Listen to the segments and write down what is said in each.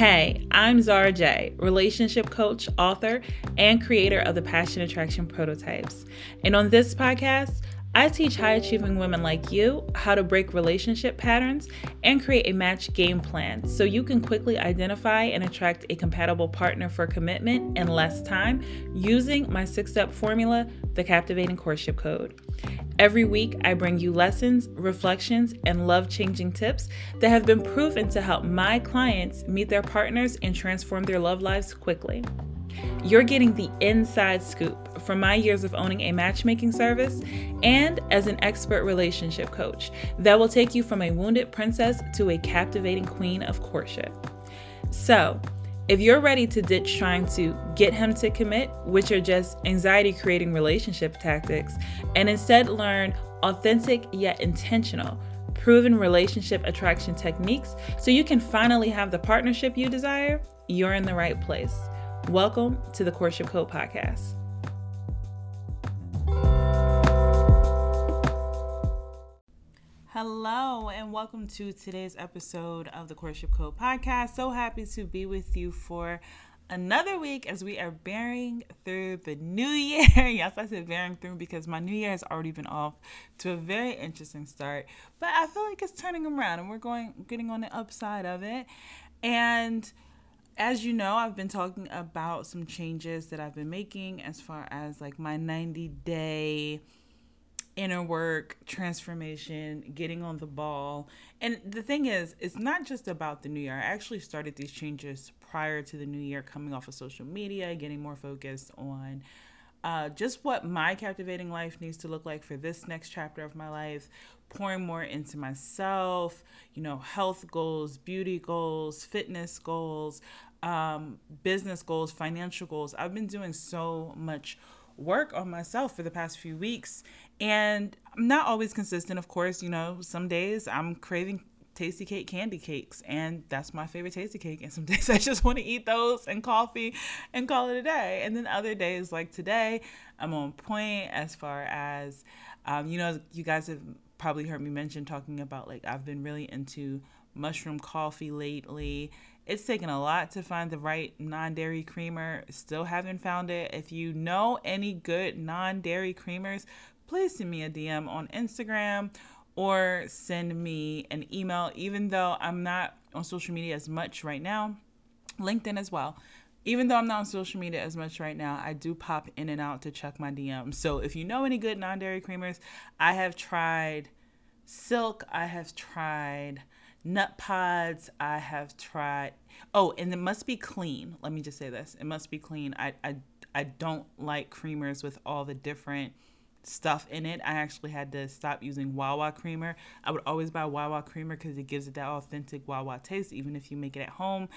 Hey, I'm Zara J, relationship coach, author, and creator of the Passion Attraction Prototypes. And on this podcast, I teach high achieving women like you how to break relationship patterns and create a match game plan so you can quickly identify and attract a compatible partner for commitment in less time using my six step formula, the Captivating Courtship Code. Every week, I bring you lessons, reflections, and love changing tips that have been proven to help my clients meet their partners and transform their love lives quickly. You're getting the inside scoop from my years of owning a matchmaking service and as an expert relationship coach that will take you from a wounded princess to a captivating queen of courtship. So, if you're ready to ditch trying to get him to commit, which are just anxiety creating relationship tactics, and instead learn authentic yet intentional, proven relationship attraction techniques so you can finally have the partnership you desire, you're in the right place. Welcome to the Courtship Code Podcast. Hello, and welcome to today's episode of the Courtship Code Podcast. So happy to be with you for another week as we are bearing through the new year. yes, I said bearing through because my new year has already been off to a very interesting start, but I feel like it's turning around and we're going getting on the upside of it. And as you know, I've been talking about some changes that I've been making as far as like my 90 day inner work, transformation, getting on the ball. And the thing is, it's not just about the new year. I actually started these changes prior to the new year, coming off of social media, getting more focused on uh, just what my captivating life needs to look like for this next chapter of my life, pouring more into myself, you know, health goals, beauty goals, fitness goals, um, business goals, financial goals. I've been doing so much work on myself for the past few weeks, and I'm not always consistent, of course. You know, some days I'm craving tasty cake Kandy Kakes and that's my favorite Tastykake and some days i just want to eat those and coffee and call it a day and then other days like today i'm on point as far as um, you know you guys have probably heard me mention talking about like i've been really into mushroom coffee lately it's taken a lot to find the right non dairy creamer. Still haven't found it. If you know any good non dairy creamers, please send me a DM on Instagram or send me an email, even though I'm not on social media as much right now. LinkedIn as well. Even though I'm not on social media as much right now, I do pop in and out to check my DMs. So if you know any good non dairy creamers, I have tried Silk, I have tried nutpods i have tried oh and it must be clean. Let me just say this it must be clean. I i, I don't like creamers with all the different stuff in it. I actually had to stop using wawa creamer. I would always buy wawa creamer because it gives it that authentic wawa taste even if you make it at home.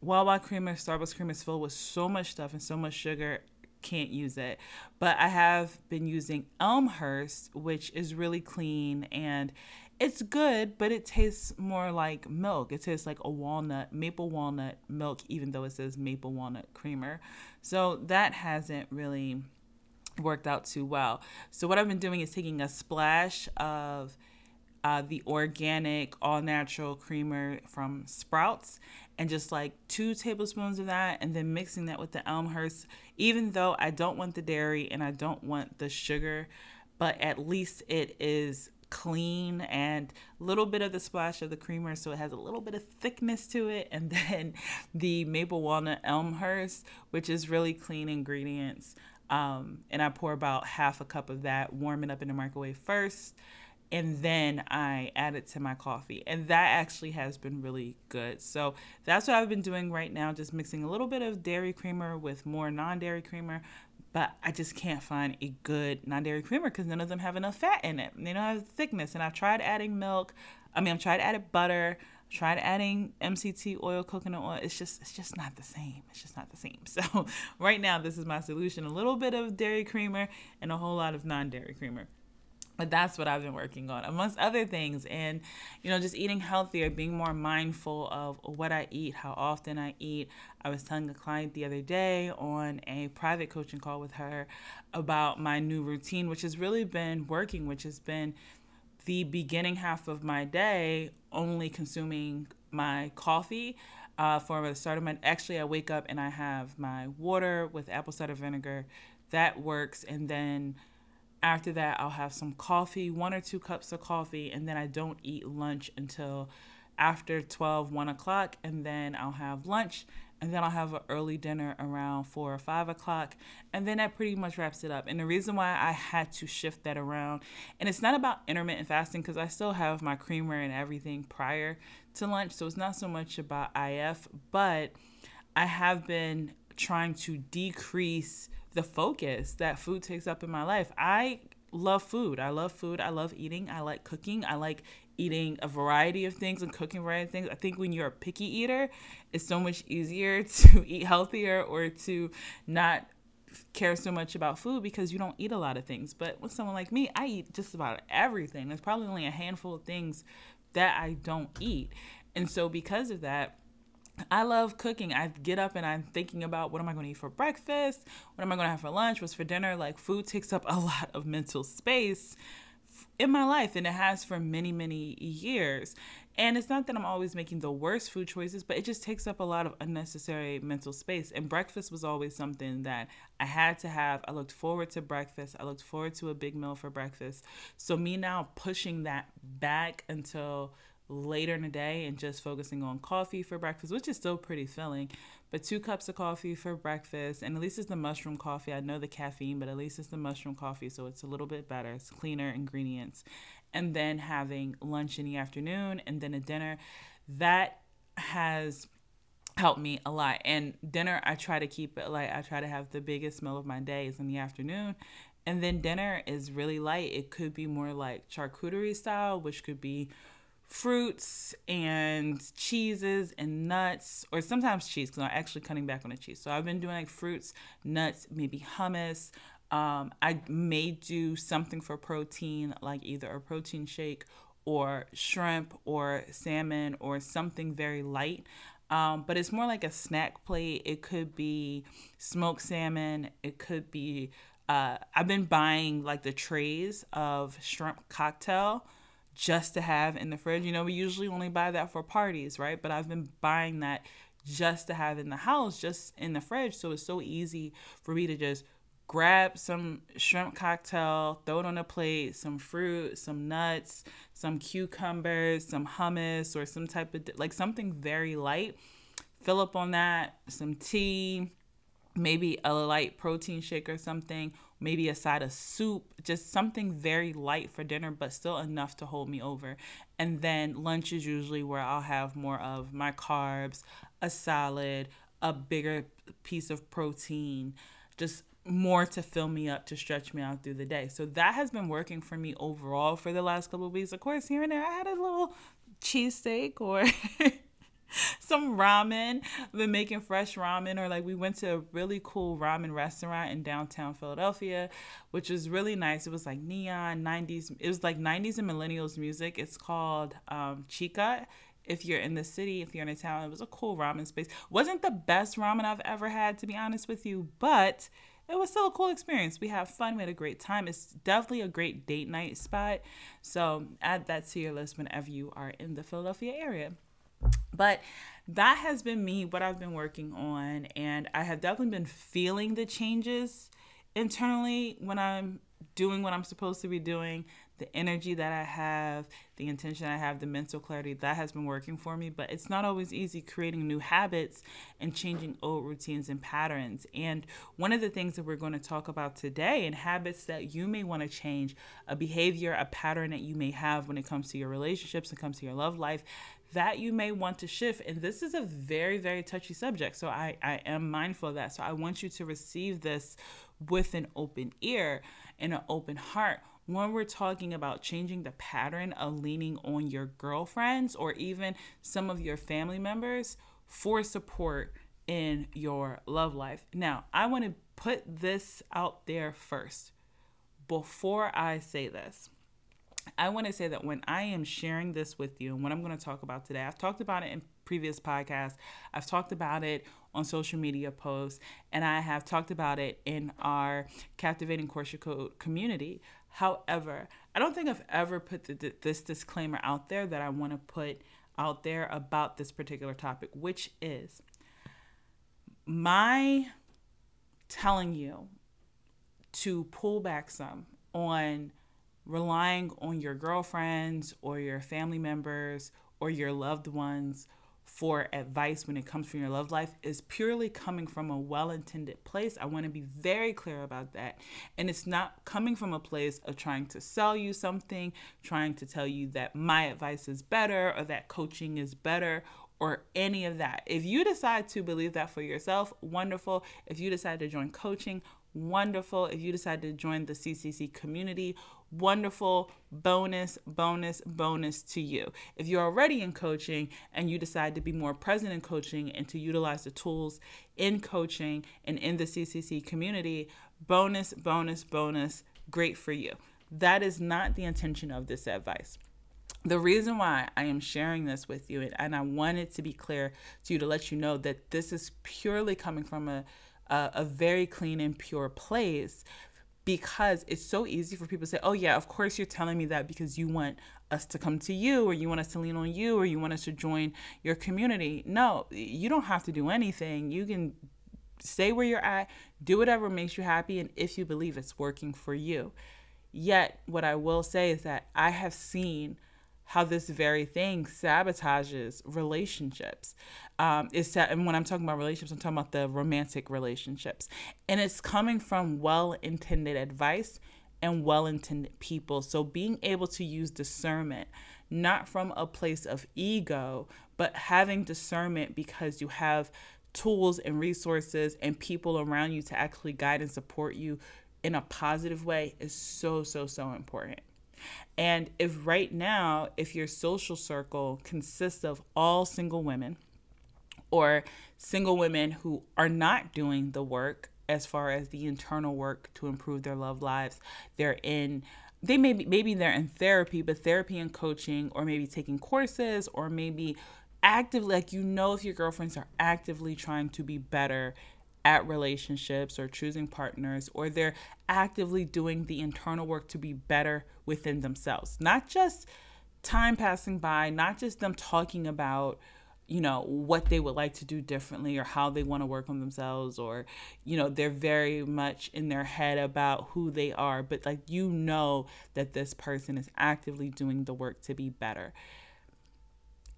Wawa creamer starbucks creamer is filled with so much stuff and so much sugar can't use it. But I have been using Elmhurst, which is really clean and it's good, but it tastes more like milk. It tastes like a walnut, maple walnut milk, even though it says maple walnut creamer. So that hasn't really worked out too well. So what I've been doing is taking a splash of uh, the organic, all natural creamer from Sprouts and just like two tablespoons of that, and then mixing that with the Elmhurst. Even though I don't want the dairy and I don't want the sugar, but at least it is clean and a little bit of the splash of the creamer so it has a little bit of thickness to it and then the maple walnut elmhurst which is really clean ingredients um, and i pour about half a cup of that warm it up in the microwave first and then I add it to my coffee. And that actually has been really good. So that's what I've been doing right now, just mixing a little bit of dairy creamer with more non dairy creamer, but I just can't find a good non-dairy creamer because none of them have enough fat in it. They don't have thickness. And I've tried adding milk. I mean, I've tried adding butter. Tried adding MCT oil, coconut oil. It's just, it's just not the same. It's just not the same. So right now, this is my solution: a little bit of dairy creamer and a whole lot of non-dairy creamer but that's what I've been working on, amongst other things. And, you know, just eating healthier, being more mindful of what I eat, how often I eat. I was telling a client the other day on a private coaching call with her about my new routine, which has really been working, which has been the beginning half of my day only consuming my coffee uh, for the start of my. Actually, I wake up and I have my water with apple cider vinegar. That works, and then after that, I'll have some coffee, one or two cups of coffee, and then I don't eat lunch until after 12, 1 o'clock, and then I'll have lunch, and then I'll have an early dinner around 4 or 5 o'clock, and then that pretty much wraps it up. And the reason why I had to shift that around, and it's not about intermittent fasting because I still have my creamer and everything prior to lunch, so it's not so much about IF, but I have been trying to decrease the focus that food takes up in my life. I love food. I love food. I love eating. I like cooking. I like eating a variety of things and cooking variety of things. I think when you're a picky eater, it's so much easier to eat healthier or to not care so much about food because you don't eat a lot of things. But with someone like me, I eat just about everything. There's probably only a handful of things that I don't eat. And so because of that, I love cooking. I get up and I'm thinking about what am I going to eat for breakfast? What am I going to have for lunch? What's for dinner? Like food takes up a lot of mental space in my life and it has for many, many years. And it's not that I'm always making the worst food choices, but it just takes up a lot of unnecessary mental space. And breakfast was always something that I had to have. I looked forward to breakfast. I looked forward to a big meal for breakfast. So, me now pushing that back until later in the day and just focusing on coffee for breakfast, which is still pretty filling. But two cups of coffee for breakfast, and at least it's the mushroom coffee. I know the caffeine, but at least it's the mushroom coffee, so it's a little bit better. It's cleaner ingredients. And then having lunch in the afternoon and then a dinner. That has helped me a lot. And dinner, I try to keep it like I try to have the biggest meal of my day is in the afternoon. And then dinner is really light. It could be more like charcuterie style, which could be fruits and cheeses and nuts, or sometimes cheese because I'm actually cutting back on the cheese. So I've been doing like fruits, nuts, maybe hummus. Um, I may do something for protein, like either a protein shake or shrimp or salmon or something very light. Um, but it's more like a snack plate. It could be smoked salmon. It could be. Uh, I've been buying like the trays of shrimp cocktail just to have in the fridge. You know, we usually only buy that for parties, right? But I've been buying that just to have in the house, just in the fridge. So it's so easy for me to just grab some shrimp cocktail, throw it on a plate, some fruit, some nuts, some cucumbers, some hummus, or some type of like something very light. Fill up on that, some tea, maybe a light protein shake or something, maybe a side of soup, just something very light for dinner, but still enough to hold me over. And then lunch is usually where I'll have more of my carbs, a salad, a bigger piece of protein, just more to fill me up to stretch me out through the day. So that has been working for me overall for the last couple of weeks. Of course, here and there I had a little cheesesteak or some ramen. I've been making fresh ramen, or like we went to a really cool ramen restaurant in downtown Philadelphia, which was really nice. It was like neon 90s. It was like 90s and millennials music. It's called um, Chica. If you're in the city, if you're in a town, it was a cool ramen space. Wasn't the best ramen I've ever had, to be honest with you, but it was still a cool experience. We had fun. We had a great time. It's definitely a great date night spot. So add that to your list whenever you are in the Philadelphia area. But that has been me, what I've been working on. And I have definitely been feeling the changes internally when I'm doing what I'm supposed to be doing, the energy that I have, the intention I have, the mental clarity that has been working for me. But it's not always easy creating new habits and changing old routines and patterns. And one of the things that we're going to talk about today and habits that you may want to change, a behavior, a pattern that you may have when it comes to your relationships, and comes to your love life, that you may want to shift. And this is a very, very touchy subject. So I, I am mindful of that. So I want you to receive this with an open ear and an open heart when we're talking about changing the pattern of leaning on your girlfriends or even some of your family members for support in your love life. Now, I want to put this out there first before I say this. I want to say that when I am sharing this with you and what I'm going to talk about today, I've talked about it in previous podcasts, I've talked about it on social media posts, and I have talked about it in our Captivating Courtship Code community. However, I don't think I've ever put the, this disclaimer out there that I want to put out there about this particular topic, which is my telling you to pull back some on relying on your girlfriends or your family members or your loved ones for advice when it comes from your love life is purely coming from a well intended place. I want to be very clear about that. And it's not coming from a place of trying to sell you something, trying to tell you that my advice is better or that coaching is better or any of that. If you decide to believe that for yourself, wonderful. If you decide to join coaching, wonderful. If you decide to join the CCC community, wonderful bonus, bonus, bonus to you. If you're already in coaching and you decide to be more present in coaching and to utilize the tools in coaching and in the CCC community, bonus, bonus, bonus, great for you. That is not the intention of this advice. The reason why I am sharing this with you, and I want it to be clear to you to let you know that this is purely coming from a, a, a very clean and pure place because it's so easy for people to say, oh, yeah, of course you're telling me that because you want us to come to you or you want us to lean on you or you want us to join your community. No, you don't have to do anything. You can stay where you're at, do whatever makes you happy, and if you believe it's working for you. Yet, what I will say is that I have seen how this very thing sabotages relationships. Um, is and when I'm talking about relationships, I'm talking about the romantic relationships, and it's coming from well-intended advice and well-intended people. So being able to use discernment, not from a place of ego, but having discernment because you have tools and resources and people around you to actually guide and support you in a positive way is so so so important. And if right now, if your social circle consists of all single women or single women who are not doing the work as far as the internal work to improve their love lives, they're in they may be maybe they're in therapy, but therapy and coaching, or maybe taking courses, or maybe actively like you know if your girlfriends are actively trying to be better at relationships or choosing partners, or they're actively doing the internal work to be better within themselves. Not just time passing by, not just them talking about, you know, what they would like to do differently or how they want to work on themselves, or, you know, they're very much in their head about who they are, but like you know that this person is actively doing the work to be better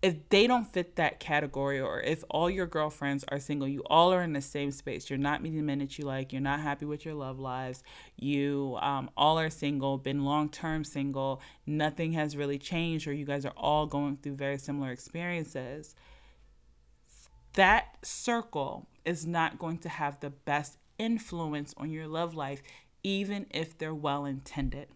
if they don't fit that category or if all your girlfriends are single you all are in the same space. You're not meeting the men that you like. You're not happy with your love lives. You um, all are single been long-term single. Nothing has really changed or you guys are all going through very similar experiences. That circle is not going to have the best influence on your love life even if they're well intended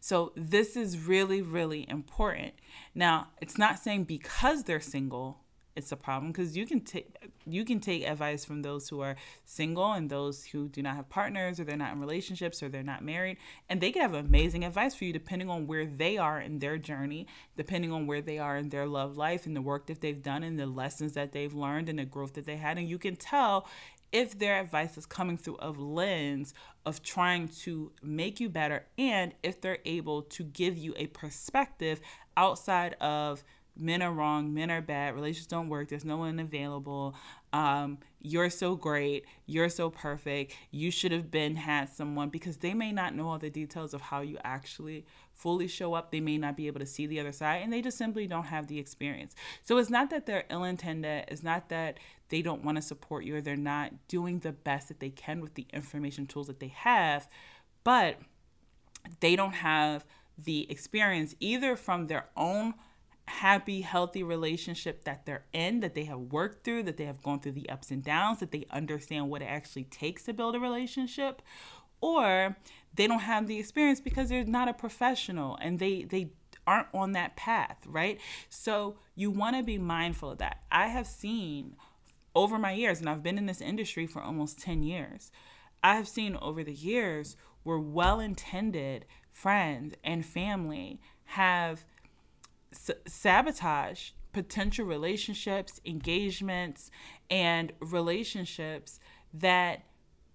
so this is really, really important. Now, it's not saying because they're single, it's a problem because you can take you can take advice from those who are single and those who do not have partners or they're not in relationships or they're not married and they can have amazing advice for you depending on where they are in their journey depending on where they are in their love life and the work that they've done and the lessons that they've learned and the growth that they had and you can tell if their advice is coming through a lens of trying to make you better and if they're able to give you a perspective outside of men are wrong, men are bad, relationships don't work, there's no one available. Um, you're so great, you're so perfect, you should have been had someone because they may not know all the details of how you actually fully show up. They may not be able to see the other side and they just simply don't have the experience. So it's not that they're ill intended, it's not that they don't want to support you or they're not doing the best that they can with the information tools that they have, but they don't have the experience either from their own happy, healthy relationship that they're in, that they have worked through, that they have gone through the ups and downs, that they understand what it actually takes to build a relationship, or they don't have the experience because they're not a professional and they they aren't on that path, right? So you want to be mindful of that. I have seen over my years, and I've been in this industry for almost 10 years, I have seen over the years where well intended friends and family have s- sabotaged potential relationships, engagements, and relationships that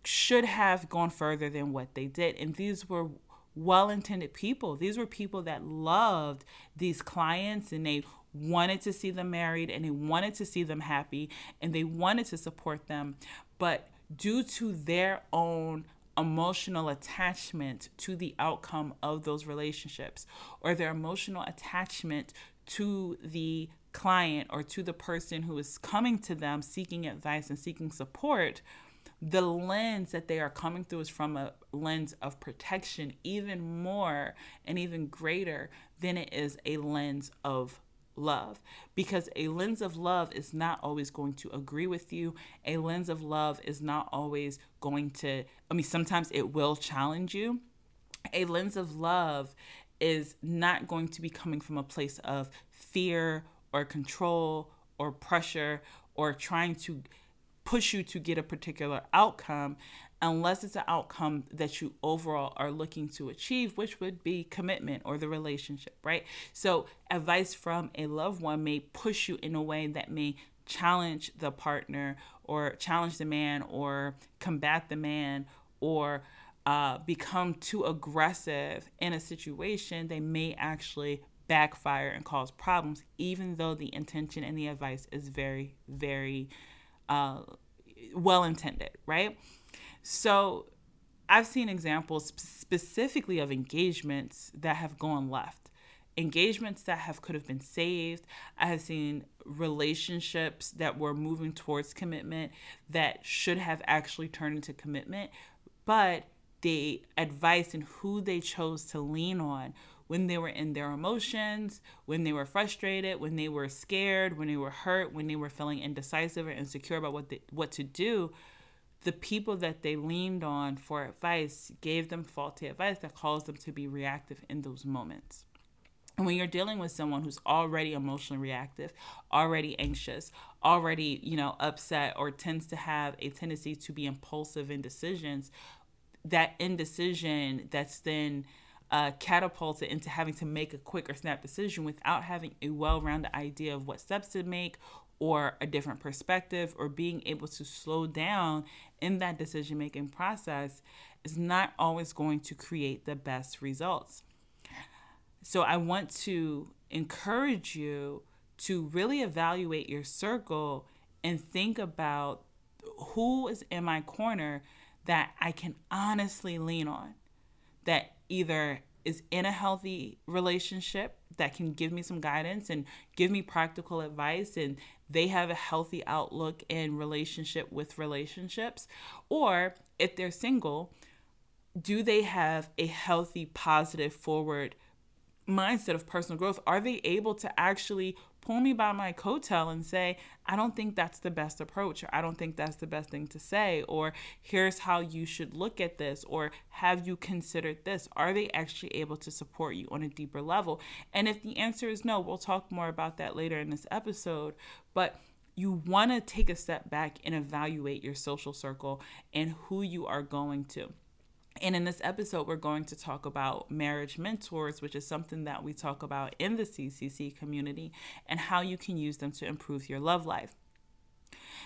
should have gone further than what they did. And these were well intended people. These were people that loved these clients and they wanted to see them married and they wanted to see them happy and they wanted to support them. But due to their own emotional attachment to the outcome of those relationships or their emotional attachment to the client or to the person who is coming to them seeking advice and seeking support, the lens that they are coming through is from a lens of protection, even more and even greater than it is a lens of love because a lens of love is not always going to agree with you. A lens of love is not always going to, I mean, sometimes it will challenge you. A lens of love is not going to be coming from a place of fear or control or pressure or trying to push you to get a particular outcome unless it's an outcome that you overall are looking to achieve, which would be commitment or the relationship, right? So, advice from a loved one may push you in a way that may challenge the partner or challenge the man or combat the man or uh, become too aggressive in a situation, they may actually backfire and cause problems, even though the intention and the advice is very, very uh, well intended, right? So I've seen examples specifically of engagements that have gone left. Engagements that have could have been saved. I have seen relationships that were moving towards commitment that should have actually turned into commitment, but the advice and who they chose to lean on when they were in their emotions, when they were frustrated, when they were scared, when they were hurt, when they were feeling indecisive or insecure about what they, what to do, the people that they leaned on for advice gave them faulty advice that caused them to be reactive in those moments. And when you're dealing with someone who's already emotionally reactive, already anxious, already, you know, upset or tends to have a tendency to be impulsive in decisions, that indecision that's then uh, catapulted into having to make a quick or snap decision without having a well-rounded idea of what steps to make or a different perspective or being able to slow down in that decision making process is not always going to create the best results. So I want to encourage you to really evaluate your circle and think about who is in my corner that I can honestly lean on, that either is in a healthy relationship that can give me some guidance and give me practical advice and they have a healthy outlook in relationship with relationships or if they're single do they have a healthy positive forward mindset of personal growth? Are they able to actually pull me by my coattail and say, I don't think that's the best approach, or I don't think that's the best thing to say, or here's how you should look at this, or have you considered this? Are they actually able to support you on a deeper level? And if the answer is no, we'll talk more about that later in this episode. But you want to take a step back and evaluate your social circle and who you are going to. And in this episode, we're going to talk about marriage mentors, which is something that we talk about in the CCC community, and how you can use them to improve your love life.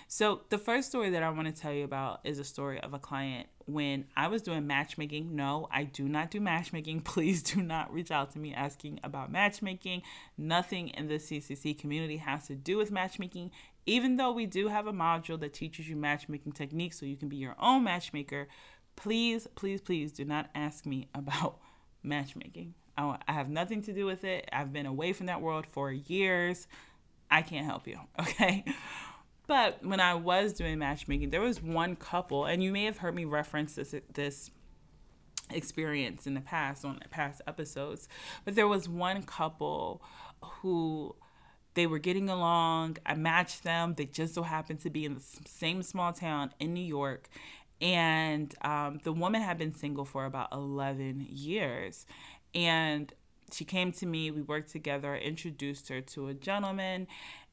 So, the first story that I want to tell you about is a story of a client when I was doing matchmaking. No, I do not do matchmaking. Please do not reach out to me asking about matchmaking. Nothing in the CCC community has to do with matchmaking, even though we do have a module that teaches you matchmaking techniques so you can be your own matchmaker please, please, please do not ask me about matchmaking. I, I have nothing to do with it. I've been away from that world for years. I can't help you, okay? But when I was doing matchmaking, there was one couple, and you may have heard me reference this this experience in the past on past episodes, but there was one couple who they were getting along. I matched them. They just so happened to be in the same small town in New York, and um, the woman had been single for about 11 years. And she came to me, we worked together, introduced her to a gentleman,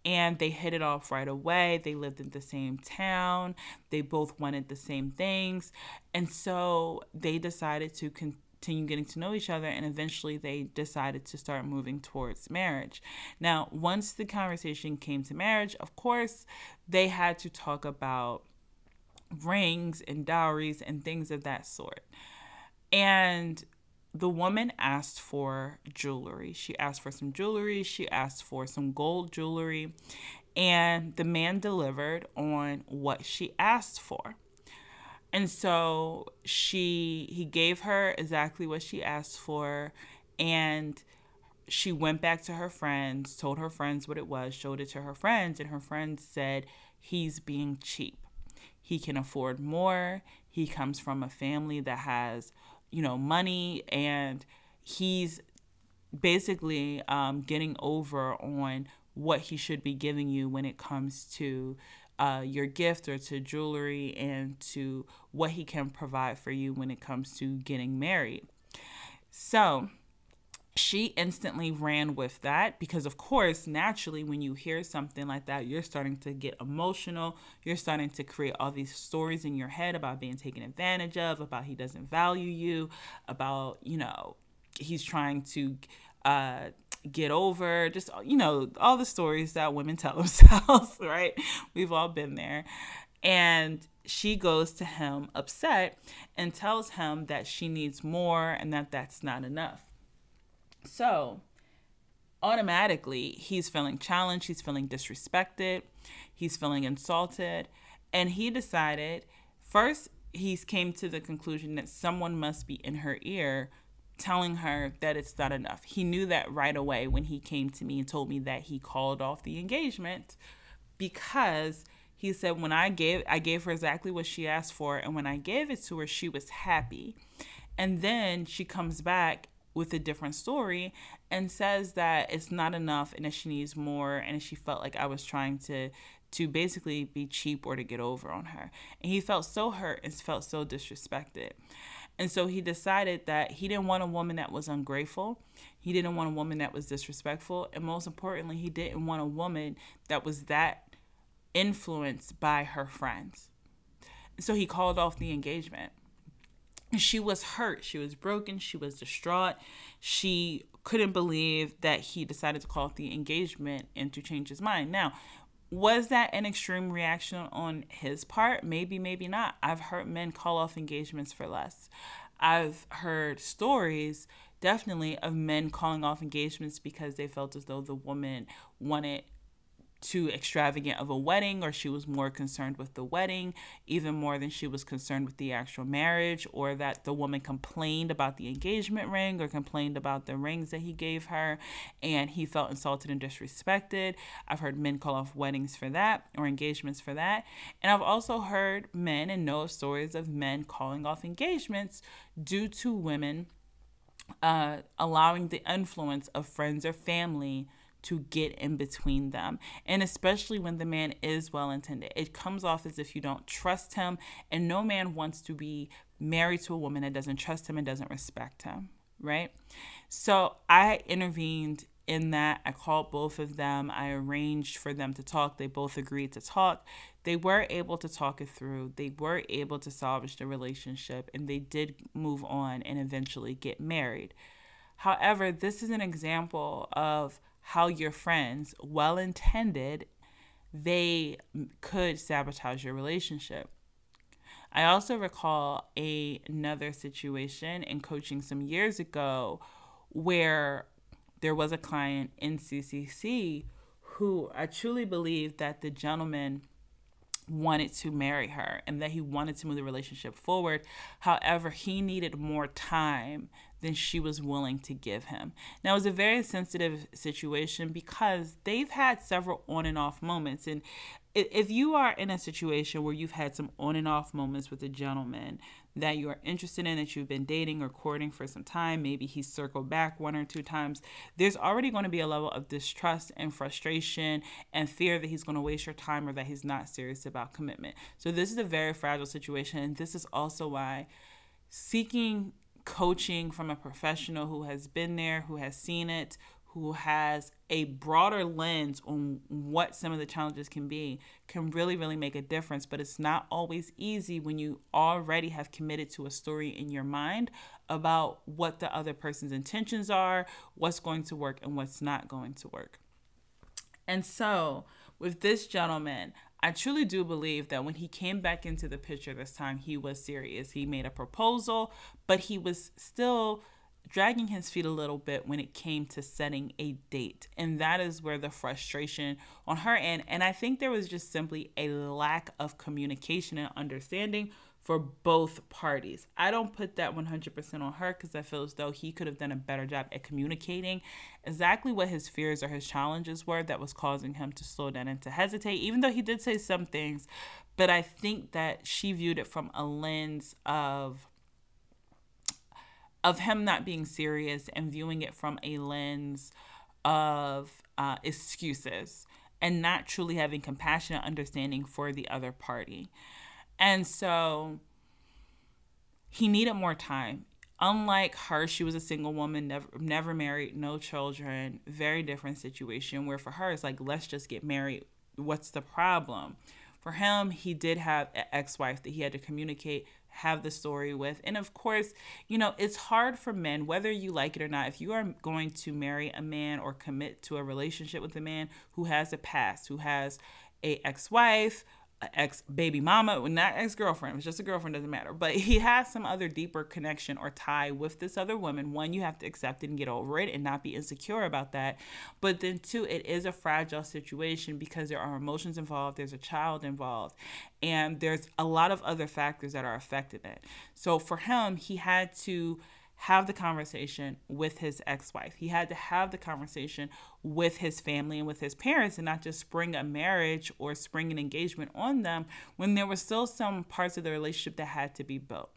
and they hit it off right away. They lived in the same town, they both wanted the same things. And so they decided to continue getting to know each other, and eventually they decided to start moving towards marriage. Now, once the conversation came to marriage, of course, they had to talk about rings and dowries and things of that sort. And the woman asked for jewelry. She asked for some jewelry, she asked for some gold jewelry, and the man delivered on what she asked for. And so she he gave her exactly what she asked for and she went back to her friends, told her friends what it was, showed it to her friends and her friends said he's being cheap. He can afford more. He comes from a family that has, you know, money and he's basically um, getting over on what he should be giving you when it comes to uh, your gift or to jewelry and to what he can provide for you when it comes to getting married. So she instantly ran with that because, of course, naturally, when you hear something like that, you're starting to get emotional. You're starting to create all these stories in your head about being taken advantage of, about he doesn't value you, about, you know, he's trying to uh, get over, just, you know, all the stories that women tell themselves, right? We've all been there. And she goes to him upset and tells him that she needs more and that that's not enough. So, automatically, he's feeling challenged, he's feeling disrespected, he's feeling insulted, and he decided first he came to the conclusion that someone must be in her ear telling her that it's not enough. He knew that right away when he came to me and told me that he called off the engagement because he said when I gave I gave her exactly what she asked for and when I gave it to her she was happy. And then she comes back with a different story and says that it's not enough and that she needs more and she felt like I was trying to to basically be cheap or to get over on her. And he felt so hurt and felt so disrespected. And so he decided that he didn't want a woman that was ungrateful. He didn't want a woman that was disrespectful. And most importantly, he didn't want a woman that was that influenced by her friends. So he called off the engagement. She was hurt. She was broken. She was distraught. She couldn't believe that he decided to call off the engagement and to change his mind. Now, was that an extreme reaction on his part? Maybe, maybe not. I've heard men call off engagements for less. I've heard stories definitely of men calling off engagements because they felt as though the woman wanted too extravagant of a wedding or she was more concerned with the wedding even more than she was concerned with the actual marriage or that the woman complained about the engagement ring or complained about the rings that he gave her and he felt insulted and disrespected. I've heard men call off weddings for that or engagements for that. And i've also heard men and know of stories of men calling off engagements due to women uh, allowing the influence of friends or family to get in between them. And especially when the man is well intended, it comes off as if you don't trust him, and no man wants to be married to a woman that doesn't trust him and doesn't respect him, right? So I intervened in that. I called both of them. I arranged for them to talk. They both agreed to talk. They were able to talk it through. They were able to salvage the relationship and they did move on and eventually get married. However, this is an example of how your friends, well intended, they could sabotage your relationship. I also recall a, another situation in coaching some years ago where there was a client in CCC who I truly believe that the gentleman wanted to marry her and that he wanted to move the relationship forward. However, he needed more time than she was willing to give him. Now, it was a very sensitive situation because they've had several on and off moments. And if you are in a situation where you've had some on and off moments with a gentleman that you are interested in, that you've been dating or courting for some time, maybe he's circled back one or two times, there's already going to be a level of distrust and frustration and fear that he's going to waste your time or that he's not serious about commitment. So, this is a very fragile situation. And this is also why seeking coaching from a professional who has been there, who has seen it, who has a broader lens on what some of the challenges can be can really really make a difference. But it's not always easy when you already have committed to a story in your mind about what the other person's intentions are what's going to work and what's not going to work. And so with this gentleman I truly do believe that when he came back into the picture this time, he was serious. He made a proposal, but he was still dragging his feet a little bit when it came to setting a date. And that is where the frustration on her end. And I think there was just simply a lack of communication and understanding for both parties. I don't put that 100% on her because I feel as though he could have done a better job at communicating exactly what his fears or his challenges were that was causing him to slow down and to hesitate, even though he did say some things. But I think that she viewed it from a lens of of him not being serious and viewing it from a lens of uh, excuses and not truly having compassion and understanding for the other party. And so he needed more time. Unlike her, she was a single woman, never never married, no children, very different situation where for her it's like let's just get married. What's the problem? For him, he did have an ex-wife that he had to communicate have the story with. And of course, you know, it's hard for men, whether you like it or not, if you are going to marry a man or commit to a relationship with a man who has a past, who has a ex-wife, ex baby mama, not ex girlfriend, it's just a girlfriend, doesn't matter. But he has some other deeper connection or tie with this other woman. One, you have to accept and get over it and not be insecure about that. But then, two, it is a fragile situation because there are emotions involved, there's a child involved, and there's a lot of other factors that are affecting it. So for him, he had to have the conversation with his ex wife. He had to have the conversation with his family and with his parents and not just spring a marriage or spring an engagement on them when there were still some parts of the relationship that had to be built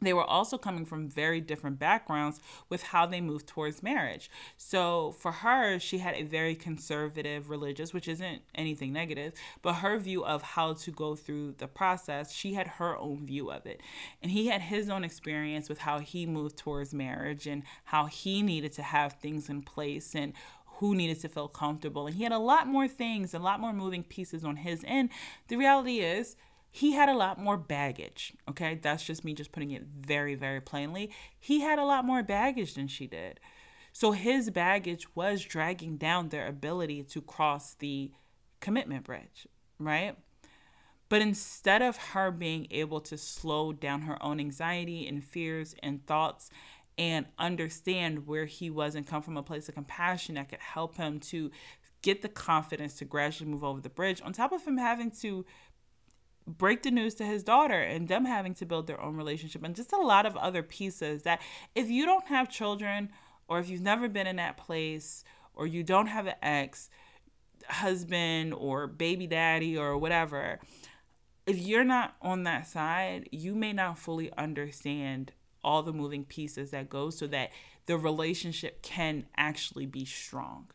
they were also coming from very different backgrounds with how they moved towards marriage. So for her, she had a very conservative religious, which isn't anything negative, but her view of how to go through the process, she had her own view of it. And he had his own experience with how he moved towards marriage and how he needed to have things in place and who needed to feel comfortable. And he had a lot more things, a lot more moving pieces on his end. The reality is, he had a lot more baggage. Okay, that's just me just putting it very, very plainly. He had a lot more baggage than she did. So his baggage was dragging down their ability to cross the commitment bridge, right? But instead of her being able to slow down her own anxiety and fears and thoughts and understand where he was and come from a place of compassion that could help him to get the confidence to gradually move over the bridge, on top of him having to break the news to his daughter and them having to build their own relationship and just a lot of other pieces that if you don't have children or if you've never been in that place or you don't have an ex husband or baby daddy or whatever if you're not on that side you may not fully understand all the moving pieces that go so that the relationship can actually be strong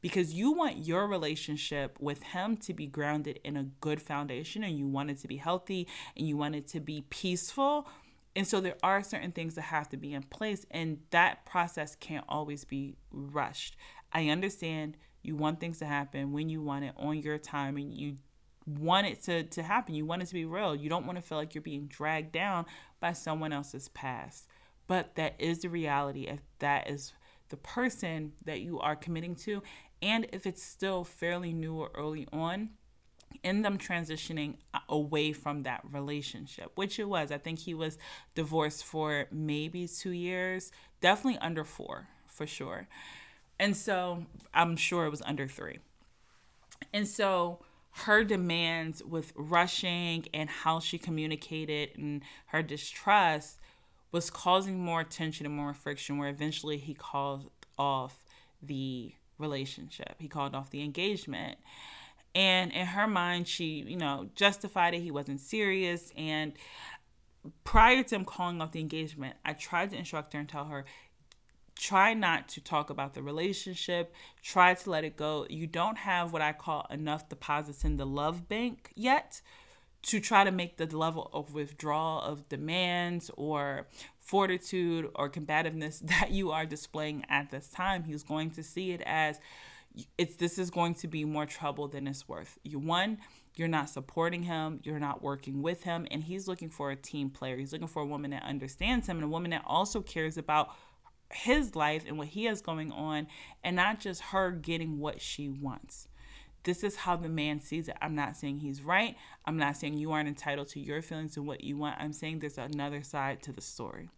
because you want your relationship with him to be grounded in a good foundation and you want it to be healthy and you want it to be peaceful. And so there are certain things that have to be in place, and that process can't always be rushed. I understand you want things to happen when you want it on your time and you want it to, to happen. You want it to be real. You don't want to feel like you're being dragged down by someone else's past. But that is the reality if that is the person that you are committing to and if it's still fairly new or early on in them transitioning away from that relationship, which it was. I think he was divorced for maybe two years, definitely under four for sure. And so I'm sure it was under three. And so her demands with rushing and how she communicated and her distrust was causing more tension and more friction, where eventually he called off the relationship. He called off the engagement. And in her mind, she, you know, justified it. He wasn't serious. And prior to him calling off the engagement, I tried to instruct her and tell her, try not to talk about the relationship. Try to let it go. You don't have what I call enough deposits in the love bank yet to try to make the level of withdrawal of demands or fortitude or combativeness that you are displaying at this time. He's going to see it as it's this is going to be more trouble than it's worth. You one, you're not supporting him, you're not working with him, and he's looking for a team player. He's looking for a woman that understands him and a woman that also cares about his life and what he has going on and not just her getting what she wants. This is how the man sees it. I'm not saying he's right. I'm not saying you aren't entitled to your feelings and what you want. I'm saying there's another side to the story.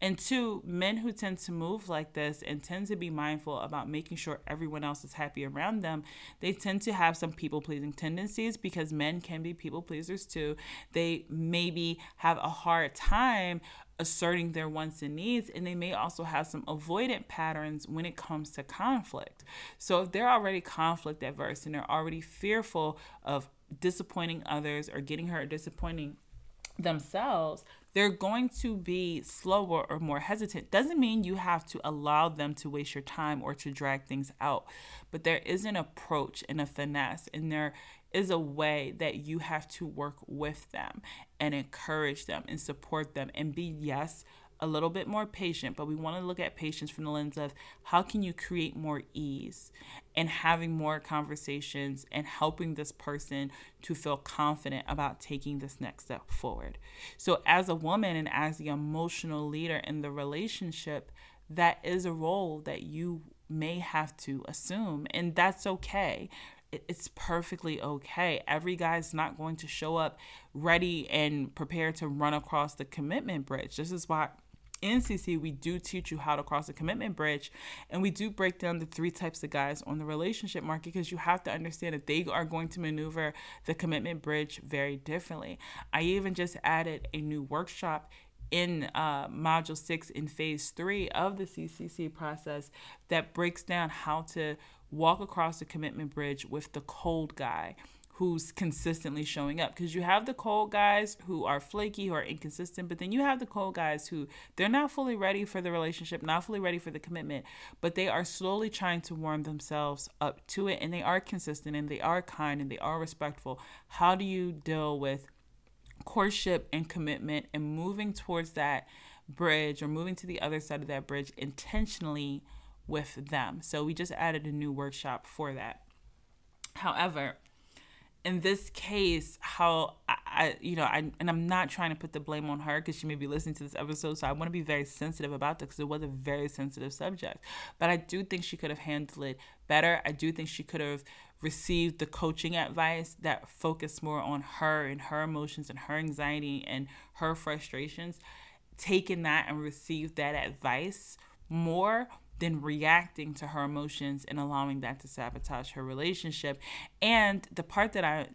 And two, men who tend to move like this and tend to be mindful about making sure everyone else is happy around them, they tend to have some people pleasing tendencies because men can be people pleasers too. They maybe have a hard time asserting their wants and needs and they may also have some avoidant patterns when it comes to conflict so if they're already conflict adverse and they're already fearful of disappointing others or getting hurt disappointing themselves they're going to be slower or more hesitant. Doesn't mean you have to allow them to waste your time or to drag things out but there is an approach and a finesse and there is a way that you have to work with them and encourage them and support them and be, yes, a little bit more patient, but we want to look at patience from the lens of how can you create more ease and having more conversations and helping this person to feel confident about taking this next step forward. So, as a woman and as the emotional leader in the relationship, that is a role that you may have to assume, and that's okay it's perfectly okay. Every guy's not going to show up ready and prepared to run across the commitment bridge. This is why in CCC we do teach you how to cross the commitment bridge and we do break down the three types of guys on the relationship market because you have to understand that they are going to maneuver the commitment bridge very differently. I even just added a new workshop in uh, module six in phase three of the CCC process that breaks down how to walk across the commitment bridge with the cold guy who's consistently showing up because you have the cold guys who are flaky who are inconsistent but then you have the cold guys who they're not fully ready for the relationship not fully ready for the commitment but they are slowly trying to warm themselves up to it and they are consistent and they are kind and they are respectful how do you deal with courtship and commitment and moving towards that bridge or moving to the other side of that bridge intentionally with them. So we just added a new workshop for that. However, in this case, how I, you know, I and I'm not trying to put the blame on her because she may be listening to this episode, so I want to be very sensitive about this because it was a very sensitive subject. But I do think she could have handled it better. I do think she could have received the coaching advice that focused more on her and her emotions and her anxiety and her frustrations. Taken that and received that advice more than reacting to her emotions and allowing that to sabotage her relationship. And the part that I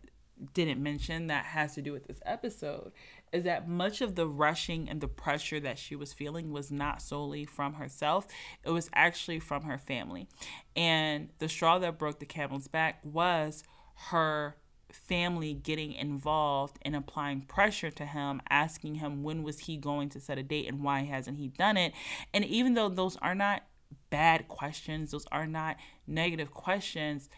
didn't mention that has to do with this episode is that much of the rushing and the pressure that she was feeling was not solely from herself, it was actually from her family. And the straw that broke the camel's back was her family getting involved and applying pressure to him asking him when was he going to set a date and why hasn't he done it and even though those are not bad questions, those are not negative questions.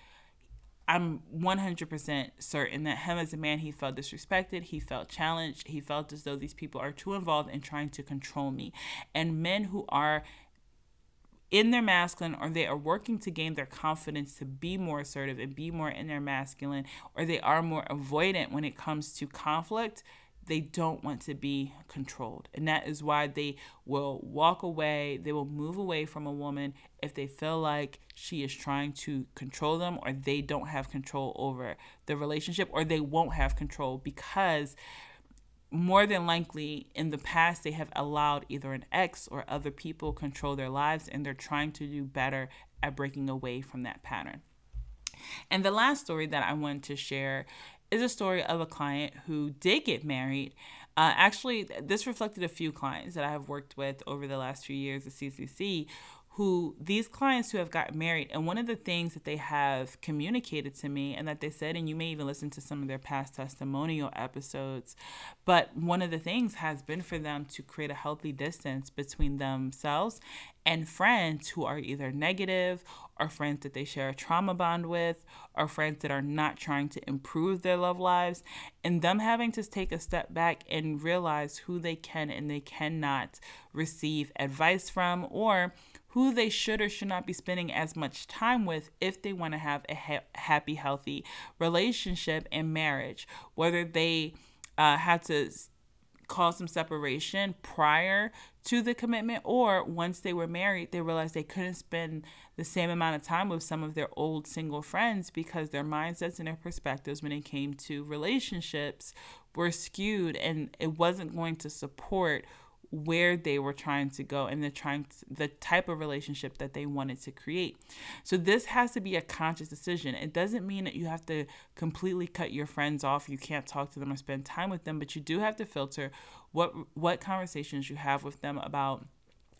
I'm 100% certain that him as a man, he felt disrespected, he felt challenged, he felt as though these people are too involved in trying to control me. And men who are in their masculine or they are working to gain their confidence to be more assertive and be more in their masculine or they are more avoidant when it comes to conflict they don't want to be controlled. And that is why they will walk away, they will move away from a woman if they feel like she is trying to control them or they don't have control over the relationship or they won't have control because more than likely in the past they have allowed either an ex or other people control their lives and they're trying to do better at breaking away from that pattern. And the last story that I wanted to share is a story of a client who did get married. Uh, actually, this reflected a few clients that I have worked with over the last few years at CCC who these clients who have gotten married and one of the things that they have communicated to me and that they said and you may even listen to some of their past testimonial episodes but one of the things has been for them to create a healthy distance between themselves and friends who are either negative or friends that they share a trauma bond with or friends that are not trying to improve their love lives and them having to take a step back and realize who they can and they cannot receive advice from or who they should or should not be spending as much time with if they want to have a ha- happy, healthy relationship and marriage. Whether they uh, had to cause some separation prior to the commitment, or once they were married, they realized they couldn't spend the same amount of time with some of their old single friends because their mindsets and their perspectives when it came to relationships were skewed and it wasn't going to support where they were trying to go and the trying to, the type of relationship that they wanted to create. So this has to be a conscious decision. It doesn't mean that you have to completely cut your friends off. You can't talk to them or spend time with them, but you do have to filter what what conversations you have with them about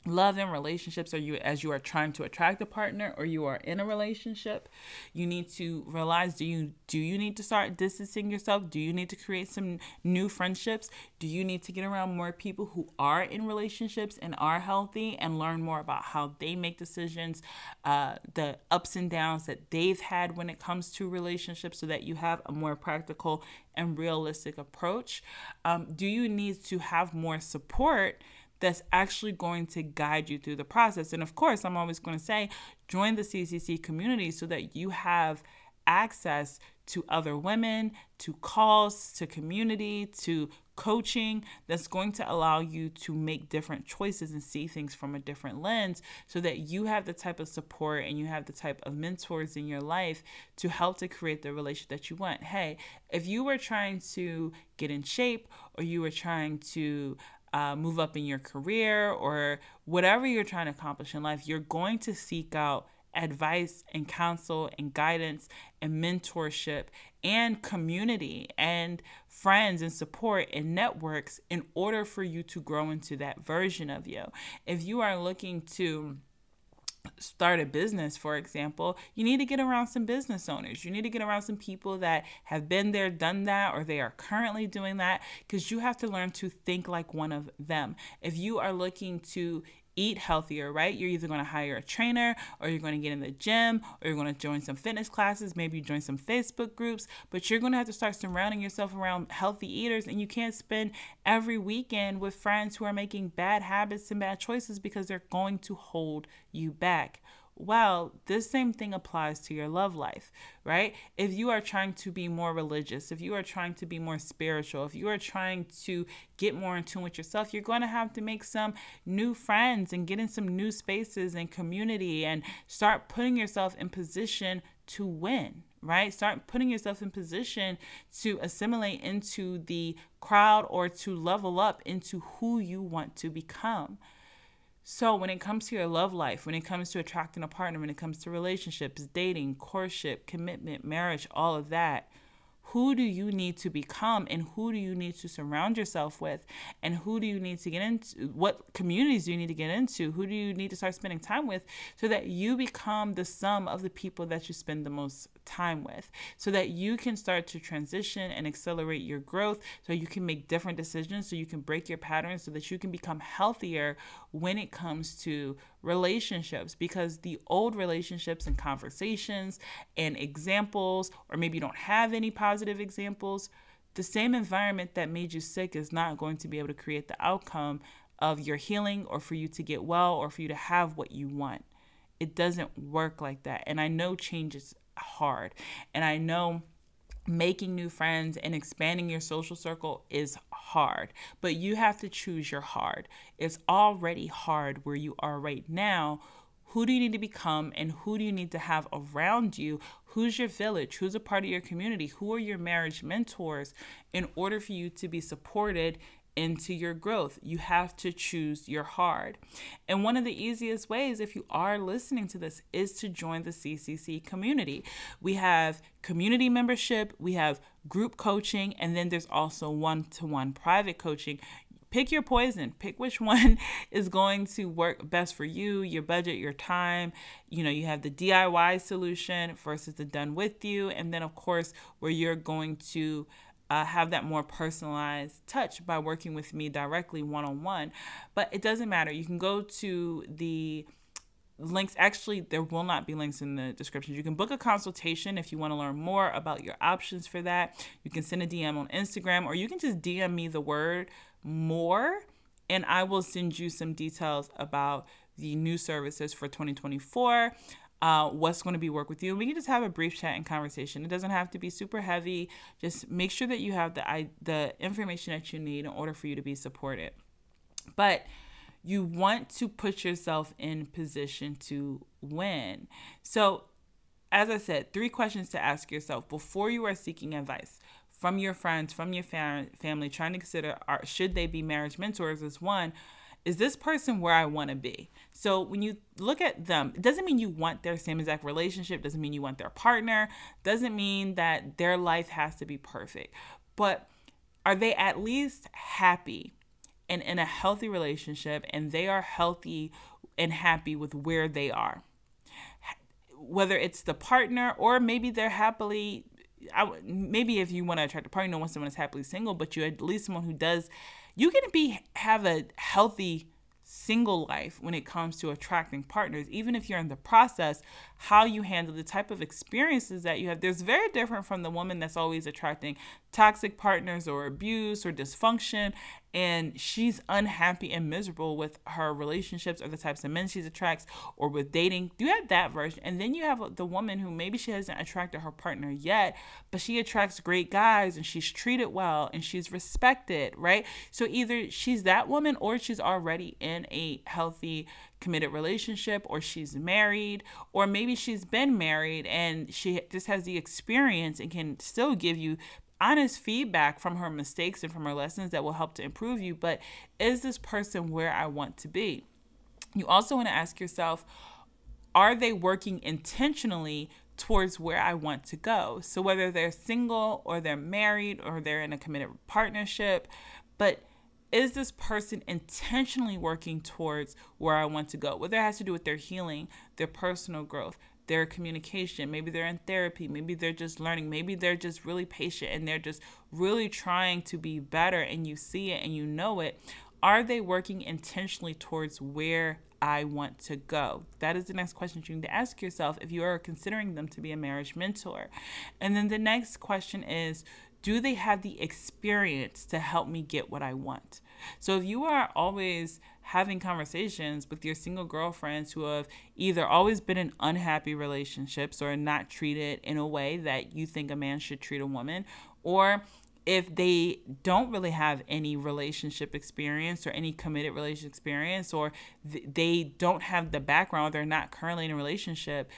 love and relationships are you as you are trying to attract a partner or you are in a relationship you need to realize do you do you need to start distancing yourself? Do you need to create some new friendships? Do you need to get around more people who are in relationships and are healthy and learn more about how they make decisions uh, the ups and downs that they've had when it comes to relationships so that you have a more practical and realistic approach? Um, do you need to have more support that's actually going to guide you through the process. And of course, I'm always going to say join the CCC community so that you have access to other women, to calls, to community, to coaching that's going to allow you to make different choices and see things from a different lens so that you have the type of support and you have the type of mentors in your life to help to create the relationship that you want. Hey, if you were trying to get in shape or you were trying to uh, move up in your career or whatever you're trying to accomplish in life, you're going to seek out advice and counsel and guidance and mentorship and community and friends and support and networks in order for you to grow into that version of you. If you are looking to start a business, for example, you need to get around some business owners. You need to get around some people that have been there, done that, or they are currently doing that because you have to learn to think like one of them. If you are looking to eat healthier, right? You're either going to hire a trainer or you're going to get in the gym or you're going to join some fitness classes, maybe you join some Facebook groups, but you're going to have to start surrounding yourself around healthy eaters and you can't spend every weekend with friends who are making bad habits and bad choices because they're going to hold you back. Well, this same thing applies to your love life, right? If you are trying to be more religious, if you are trying to be more spiritual, if you are trying to get more in tune with yourself, you're going to have to make some new friends and get in some new spaces and community and start putting yourself in position to win, right? Start putting yourself in position to assimilate into the crowd or to level up into who you want to become. So, when it comes to your love life, when it comes to attracting a partner, when it comes to relationships, dating, courtship, commitment, marriage, all of that, who do you need to become and who do you need to surround yourself with? And who do you need to get into what communities do you need to get into? Who do you need to start spending time with so that you become the sum of the people that you spend the most time with so that you can start to transition and accelerate your growth so you can make different decisions so you can break your patterns so that you can become healthier when it comes to relationships because the old relationships and conversations and examples, or maybe you don't have any positive examples, the same environment that made you sick is not going to be able to create the outcome of your healing or for you to get well or for you to have what you want. It doesn't work like that. And I know change is hard. And I know making new friends and expanding your social circle is hard, but you have to choose your hard. It's already hard where you are right now. Who do you need to become and who do you need to have around you? Who's your village? Who's a part of your community? Who are your marriage mentors in order for you to be supported into your growth. You have to choose your hard. And one of the easiest ways, if you are listening to this, is to join the CCC community. We have community membership, we have group coaching, and then there's also one to one private coaching. Pick your poison. Pick which one is going to work best for you, your budget, your time. You know, you have the DIY solution versus the done with you. And then, of course, where you're going to uh, have that more personalized touch by working with me directly one on one. But it doesn't matter. You can go to the links. Actually, there will not be links in the description. You can book a consultation if you want to learn more about your options for that. You can send a DM on Instagram or you can just DM me the word more and I will send you some details about the new services for 2024 uh, what's going to be work with you. We can just have a brief chat and conversation. It doesn't have to be super heavy. Just make sure that you have the the information that you need in order for you to be supported. But you want to put yourself in position to win. So, as I said, three questions to ask yourself before you are seeking advice from your friends, from your fam- family, trying to consider are, should they be marriage mentors is one, is this person where I want to be? So when you look at them, it doesn't mean you want their same exact relationship, doesn't mean you want their partner, doesn't mean that their life has to be perfect. But are they at least happy and in a healthy relationship and they are healthy and happy with where they are? Whether it's the partner or maybe they're happily I, maybe if you want to attract a partner, you don't want someone that's happily single, but you at least someone who does. You can be have a healthy single life when it comes to attracting partners, even if you're in the process, how you handle the type of experiences that you have. There's very different from the woman that's always attracting toxic partners or abuse or dysfunction and she's unhappy and miserable with her relationships or the types of men she attracts or with dating. Do you have that version. And then you have the woman who maybe she hasn't attracted her partner yet, but she attracts great guys and she's treated well and she's respected, right? So either she's that woman or she's already in a healthy committed relationship or she's married or maybe she's been married and she just has the experience and can still give you honest feedback from her mistakes and from her lessons that will help to improve you. But is this person where I want to be? You also want to ask yourself, are they working intentionally towards where I want to go? So whether they're single or they're married or they're in a committed partnership, but is this person intentionally working towards where I want to go? Whether it has to do with their healing, their personal growth, their communication. Maybe they're in therapy. Maybe they're just learning. Maybe they're just really patient and they're just really trying to be better and you see it and you know it. Are they working intentionally towards where I want to go? That is the next question you need to ask yourself if you are considering them to be a marriage mentor. And then the next question is do they have the experience to help me get what I want? So if you are always having conversations with your single girlfriends who have either always been in unhappy relationships or not treated in a way that you think a man should treat a woman, or if they don't really have any relationship experience or any committed relationship experience, or th- they don't have the background, they're not currently in a relationship,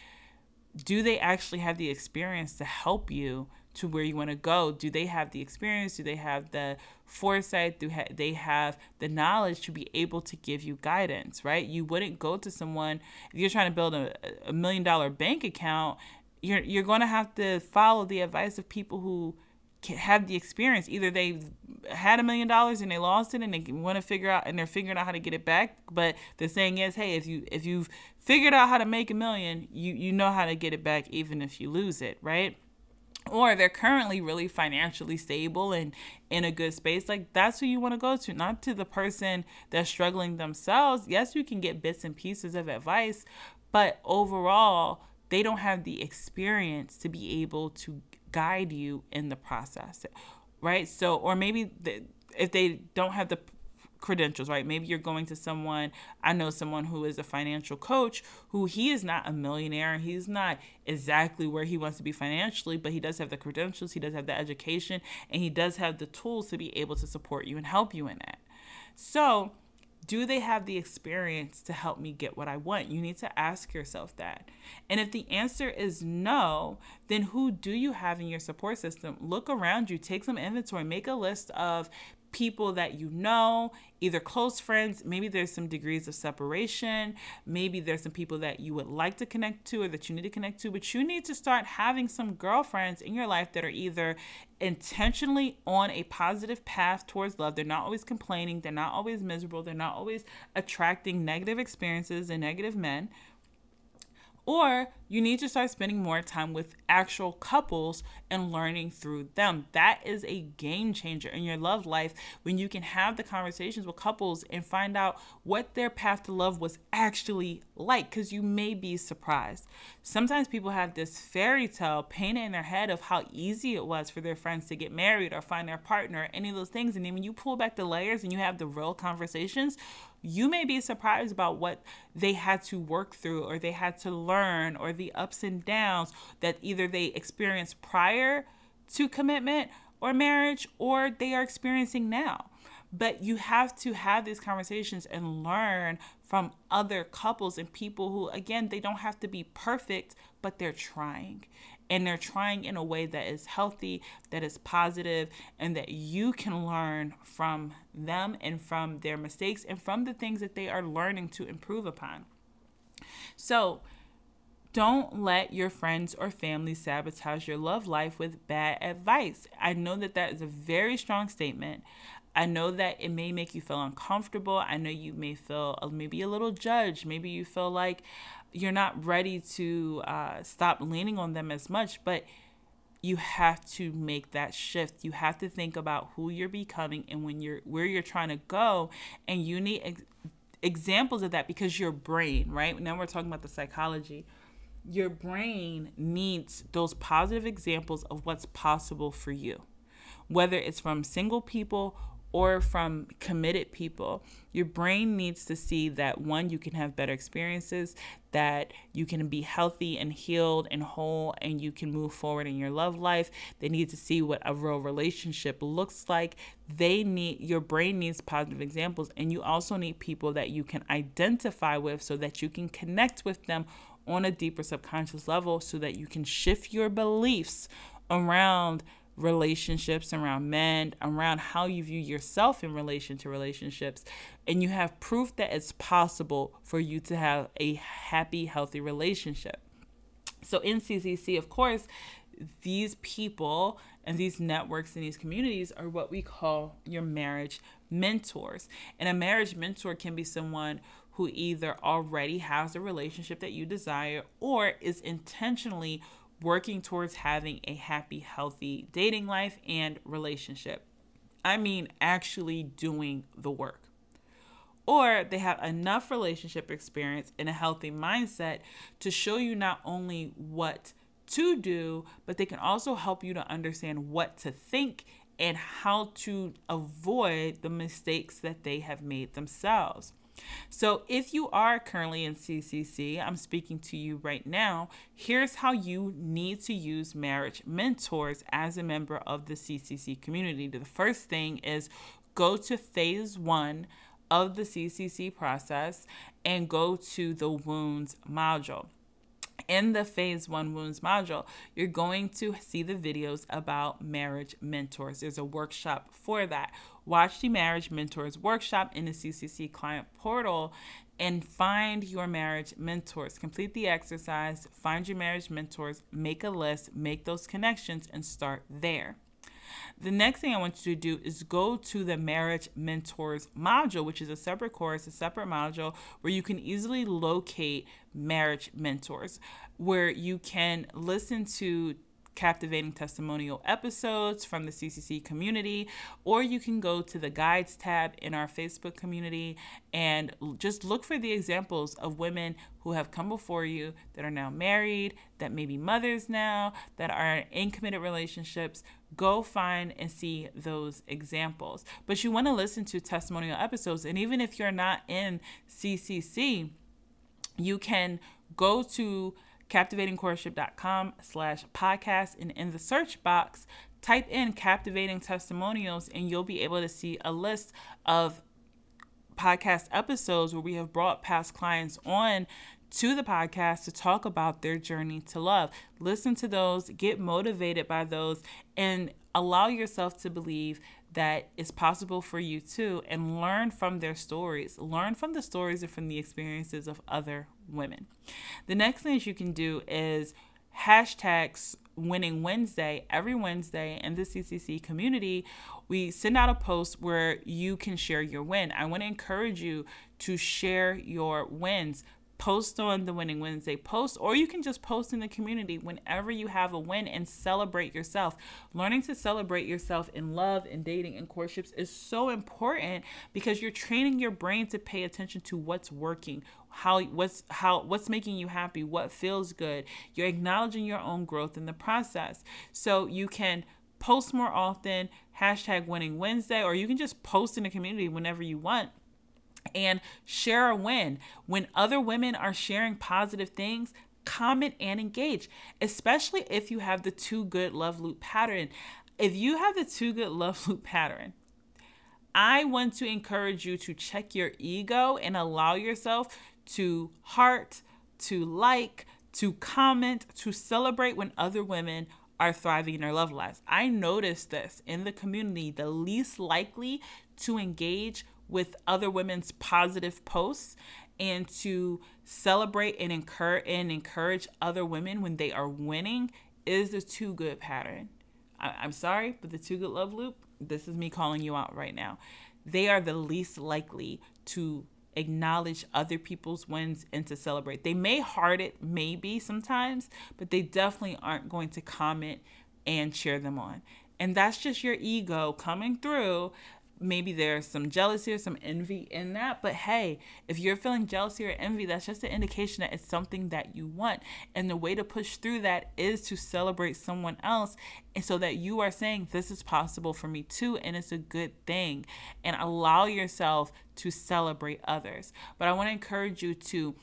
do they actually have the experience to help you to where you want to go do they have the experience do they have the foresight do they have the knowledge to be able to give you guidance right? You wouldn't go to someone if you're trying to build a, a million dollar bank account you're you're going to have to follow the advice of people who have the experience. Either they had a million dollars and they lost it and they want to figure out and they're figuring out how to get it back but the saying is hey if you if you've figured out how to make a million you you know how to get it back even if you lose it right or they're currently really financially stable and in a good space, like that's who you want to go to, not to the person that's struggling themselves. Yes, you can get bits and pieces of advice, but overall, they don't have the experience to be able to guide you in the process, right? So, or maybe the, if they don't have the credentials, right? Maybe you're going to someone, I know someone who is a financial coach who he is not a millionaire. He's not exactly where he wants to be financially, but he does have the credentials, he does have the education, and he does have the tools to be able to support you and help you in it. So, do they have the experience to help me get what I want? You need to ask yourself that. And if the answer is no, then who do you have in your support system? Look around you, take some inventory, make a list of people that you know, either close friends, maybe there's some degrees of separation, maybe there's some people that you would like to connect to or that you need to connect to, but you need to start having some girlfriends in your life that are either intentionally on a positive path towards love. They're not always complaining, they're not always miserable, they're not always attracting negative experiences and negative men or you need to start spending more time with actual couples and learning through them. That is a game changer in your love life when you can have the conversations with couples and find out what their path to love was actually like, because you may be surprised. Sometimes people have this fairy tale painted in their head of how easy it was for their friends to get married or find their partner, any of those things. And then when you pull back the layers and you have the real conversations, you may be surprised about what they had to work through or they had to learn or the ups and downs that either they experienced prior to commitment or marriage or they are experiencing now. But you have to have these conversations and learn from other couples and people who, again, they don't have to be perfect, but they're trying. And they're trying in a way that is healthy, that is positive, and that you can learn from them and from their mistakes and from the things that they are learning to improve upon. So, don't let your friends or family sabotage your love life with bad advice. I know that that is a very strong statement. I know that it may make you feel uncomfortable. I know you may feel maybe a little judged. Maybe you feel like you're not ready to uh, stop leaning on them as much, but you have to make that shift. You have to think about who you're becoming and when you're where you're trying to go, and you need ex- examples of that because your brain, right? Now we're talking about the psychology your brain needs those positive examples of what's possible for you, whether it's from single people or from committed people. Your brain needs to see that one, you can have better experiences, that you can be healthy and healed and whole, and you can move forward in your love life. They need to see what a real relationship looks like. They need your brain needs positive examples, and you also need people that you can identify with so that you can connect with them on a deeper subconscious level so that you can shift your beliefs around relationships, around men, around how you view yourself in relation to relationships. And you have proof that it's possible for you to have a happy, healthy relationship. So in CCC, of course, these people and these networks and these communities are what we call your marriage mentors. And a marriage mentor can be someone who either already has a relationship that you desire or is intentionally working towards having a happy, healthy dating life and relationship. I mean, actually doing the work. Or they have enough relationship experience and a healthy mindset to show you not only what to do, but they can also help you to understand what to think and how to avoid the mistakes that they have made themselves. So, if you are currently in CCC, I'm speaking to you right now. Here's how you need to use marriage mentors as a member of the CCC community. The first thing is go to phase one of the CCC process and go to the wounds module in the phase one wounds module, you're going to see the videos about marriage mentors. There's a workshop for that. Watch the marriage mentors workshop in the CCC client portal and find your marriage mentors. Complete the exercise, find your marriage mentors, make a list, make those connections, and start there. The next thing I want you to do is go to the Marriage Mentors module, which is a separate course, a separate module where you can easily locate marriage mentors, where you can listen to captivating testimonial episodes from the CCC community, or you can go to the guides tab in our Facebook community and just look for the examples of women who have come before you that are now married, that may be mothers now, that are in committed relationships. Go find and see those examples. But you want to listen to testimonial episodes, and even if you're not in CCC, you can go to captivatingcourtship.com slash podcast and in the search box type in captivating testimonials and you'll be able to see a list of podcast episodes where we have brought past clients on to the podcast to talk about their journey to love. Listen to those, get motivated by those, and allow yourself to believe that it's possible for you too and learn from their stories. Learn from the stories and from the experiences of other women. The next thing that you can do is hashtags winning Wednesday every Wednesday in the CCC community. We send out a post where you can share your win. I want to encourage you to share your wins post on the Winning Wednesday post, or you can just post in the community whenever you have a win and celebrate yourself. Learning to celebrate yourself in love and dating and courtships is so important because you're training your brain to pay attention to what's working, how what's how what's making you happy, what feels good. You're acknowledging your own growth in the process. So you can post more often, hashtag winning Wednesday, or you can just post in the community whenever you want and share a win. When other women are sharing positive things, comment and engage, especially if you have the too good love loop pattern. If you have the too good love loop pattern, I want to encourage you to check your ego and allow yourself to heart, to like, to comment, to celebrate when other women are thriving in their love lives. I noticed this in the community, the least likely to engage with other women's positive posts and to celebrate and encourage and encourage other women when they are winning is the too good pattern. I, I'm sorry, but the too good love loop, this is me calling you out right now. They are the least likely to acknowledge other people's wins and to celebrate. They may heart it, maybe sometimes, but they definitely aren't going to comment and cheer them on. And that's just your ego coming through maybe there's some jealousy or some envy in that. But hey, if you're feeling jealousy or envy, that's just an indication that it's something that you want. And the way to push through that is to celebrate someone else. And so that you are saying, this is possible for me too. And it's a good thing. And allow yourself to celebrate others. But I want to encourage you to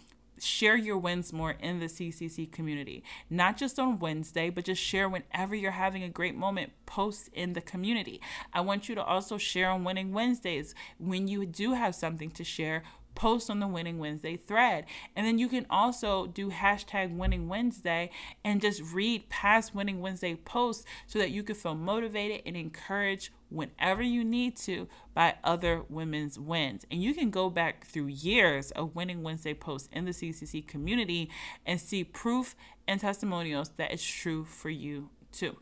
share your wins more in the CCC community. Not just on Wednesday, but just share whenever you're having a great moment, post in the community. I want you to also share on Winning Wednesdays when you do have something to share post on the Winning Wednesday thread. And then you can also do hashtag Winning Wednesday and just read past Winning Wednesday posts so that you can feel motivated and encouraged whenever you need to by other women's wins. And you can go back through years of Winning Wednesday posts in the CCC community and see proof and testimonials that it's true for you too.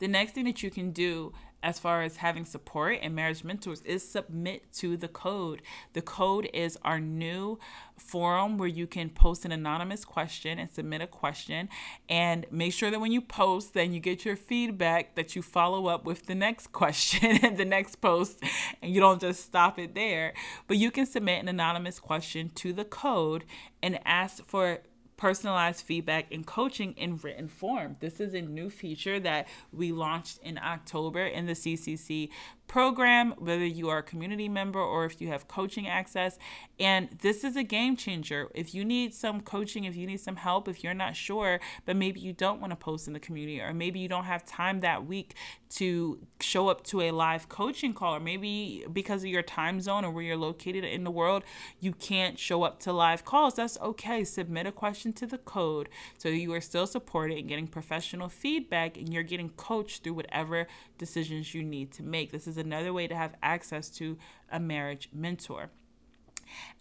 The next thing that you can do as far as having support and marriage mentors is submit to the code. The code is our new forum where you can post an anonymous question and submit a question and make sure that when you post then you get your feedback that you follow up with the next question and the next post and you don't just stop it there but you can submit an anonymous question to the code and ask for personalized feedback and coaching in written form. This is a new feature that we launched in October in the CCC program, whether you are a community member or if you have coaching access. And this is a game changer. If you need some coaching, if you need some help, if you're not sure, but maybe you don't want to post in the community, or maybe you don't have time that week to show up to a live coaching call, or maybe because of your time zone or where you're located in the world, you can't show up to live calls. That's okay. Submit a question to the code so you are still supported and getting professional feedback and you're getting coached through whatever decisions you need to make. This is another way to have access to a marriage mentor.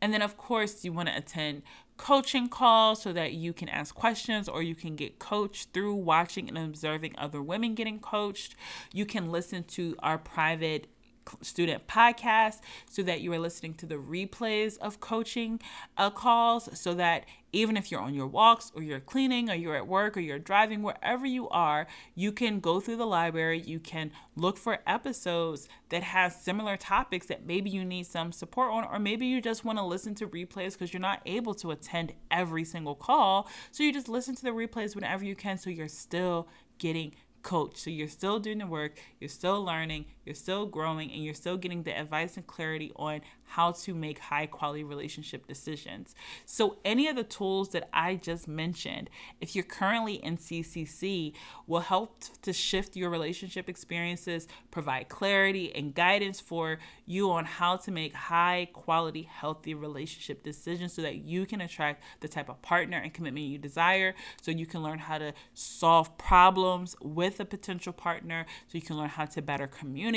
And then, of course, you want to attend coaching calls so that you can ask questions or you can get coached through watching and observing other women getting coached. You can listen to our private student podcast so that you are listening to the replays of coaching uh, calls so that even if you're on your walks or you're cleaning or you're at work or you're driving, wherever you are, you can go through the library. You can look for episodes that have similar topics that maybe you need some support on, or maybe you just want to listen to replays because you're not able to attend every single call. So you just listen to the replays whenever you can so you're still getting coach. So you're still doing the work, you're still learning, you're still growing, and you're still getting the advice and clarity on how to make high quality relationship decisions. So, any of the tools that I just mentioned, if you're currently in CCC, will help to shift your relationship experiences, provide clarity and guidance for you on how to make high quality, healthy relationship decisions so that you can attract the type of partner and commitment you desire. So, you can learn how to solve problems with a potential partner, so you can learn how to better communicate,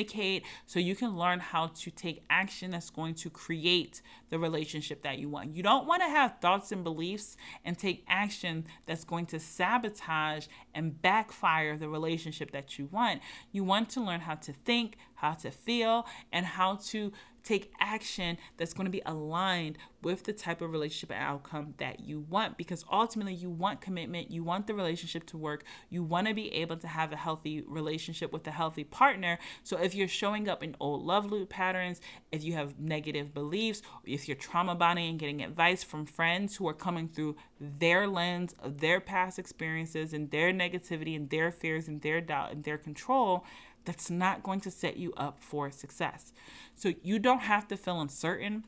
so you can learn how to take action that's going to create the relationship that you want. You don't want to have thoughts and beliefs and take action that's going to sabotage and backfire the relationship that you want. You want to learn how to think, how to feel, and how to take action that's going to be aligned with the type of relationship outcome that you want because ultimately you want commitment, you want the relationship to work, you want to be able to have a healthy relationship with a healthy partner. So if you're showing up in old love loop patterns, if you have negative beliefs, if you're trauma bonding and getting advice from friends who are coming through their lens of their past experiences and their negativity and their fears and their doubt and their control, that's not going to set you up for success. So you don't have to feel uncertain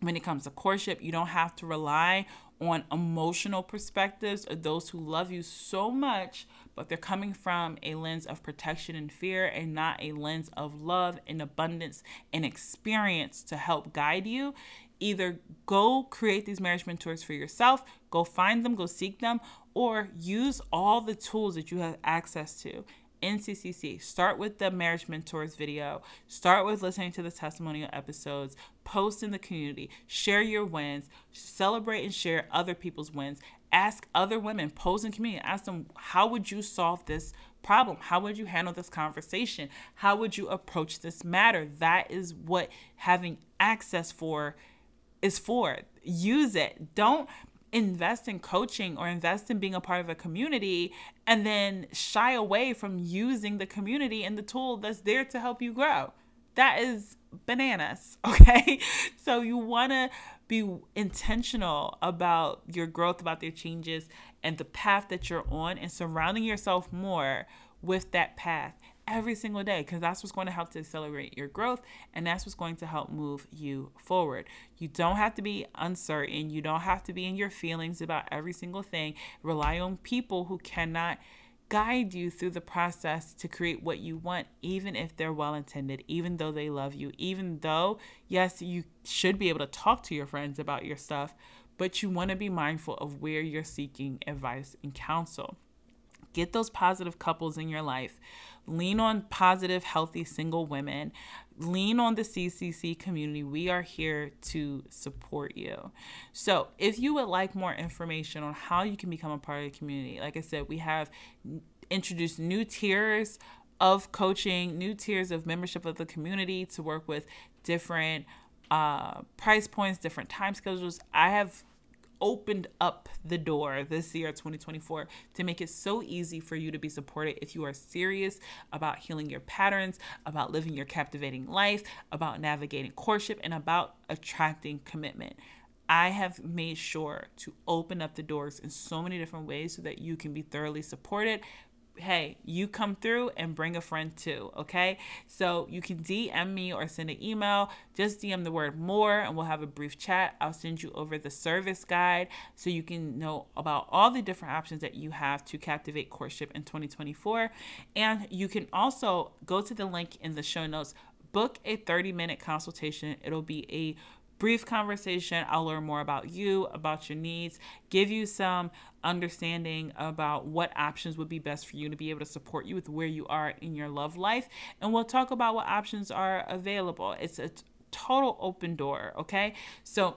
when it comes to courtship. You don't have to rely on emotional perspectives or those who love you so much, but they're coming from a lens of protection and fear and not a lens of love and abundance and experience to help guide you. Either go create these marriage mentors for yourself, go find them, go seek them, or use all the tools that you have access to. NCCC. Start with the Marriage Mentors video. Start with listening to the testimonial episodes. Post in the community. Share your wins. Celebrate and share other people's wins. Ask other women. Post in community. Ask them, how would you solve this problem? How would you handle this conversation? How would you approach this matter? That is what having access for is for. Use it. Don't invest in coaching or invest in being a part of a community and then shy away from using the community and the tool that's there to help you grow. That is bananas, okay? So you want to be intentional about your growth, about your changes, and the path that you're on, and surrounding yourself more with that path every single day because that's what's going to help to accelerate your growth and that's what's going to help move you forward. You don't have to be uncertain, you don't have to be in your feelings about every single thing. Rely on people who cannot guide you through the process to create what you want, even if they're well intended, even though they love you, even though, yes, you should be able to talk to your friends about your stuff, but you want to be mindful of where you're seeking advice and counsel. Get those positive couples in your life lean on positive, healthy single women, lean on the CCC community. We are here to support you. So, if you would like more information on how you can become a part of the community, like I said, we have introduced new tiers of coaching, new tiers of membership of the community to work with different uh, price points, different time schedules. I have opened up the door this year 2024 to make it so easy for you to be supported if you are serious about healing your patterns about living your captivating life about navigating courtship and about attracting commitment. I have made sure to open up the doors in so many different ways so that you can be thoroughly supported hey, you come through and bring a friend too, okay? So you can DM me or send an email. Just DM the word more and we'll have a brief chat. I'll send you over the service guide so you can know about all the different options that you have to captivate courtship in 2024. And you can also go to the link in the show notes book a 30 minute consultation. It'll be a brief conversation. I'll learn more about you, about your needs, give you some understanding about what options would be best for you to be able to support you with where you are in your love life. And we'll talk about what options are available. It's a total open door, okay? So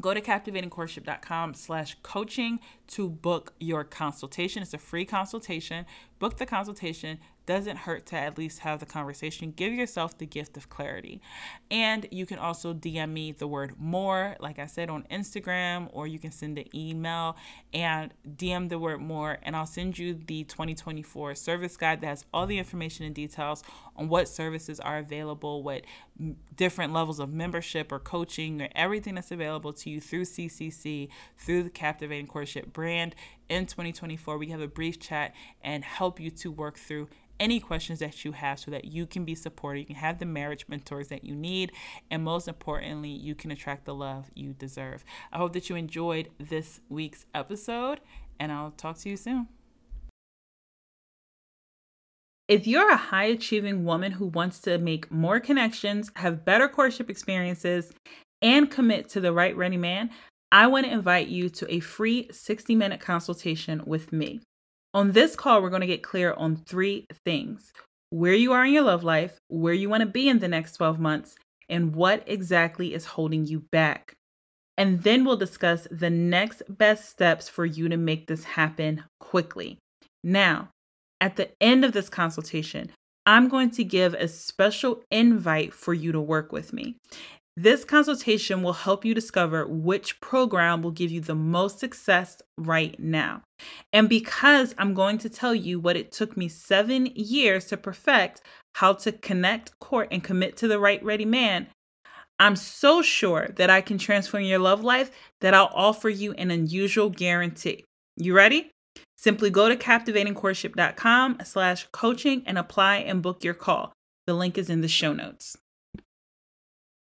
go to captivatingcourtship.com slash coaching to book your consultation it's a free consultation book the consultation doesn't hurt to at least have the conversation. Give yourself the gift of clarity. And you can also DM me the word more, like I said, on Instagram, or you can send an email and DM the word more, and I'll send you the 2024 service guide that has all the information and details on what services are available, what different levels of membership or coaching, or everything that's available to you through CCC, through the Captivating Courtship brand. In 2024, we have a brief chat and help you to work through any questions that you have so that you can be supported. You can have the marriage mentors that you need. And most importantly, you can attract the love you deserve. I hope that you enjoyed this week's episode, and I'll talk to you soon. If you're a high achieving woman who wants to make more connections, have better courtship experiences, and commit to the right ready man, I want to invite you to a free 60 minute consultation with me. On this call, we're going to get clear on three things where you are in your love life, where you want to be in the next 12 months, and what exactly is holding you back. And then we'll discuss the next best steps for you to make this happen quickly. Now, at the end of this consultation, I'm going to give a special invite for you to work with me. This consultation will help you discover which program will give you the most success right now. And because I'm going to tell you what it took me seven years to perfect how to connect, court, and commit to the right ready man, I'm so sure that I can transform your love life that I'll offer you an unusual guarantee. You ready? Simply go to captivatingcourtship.com slash coaching and apply and book your call. The link is in the show notes.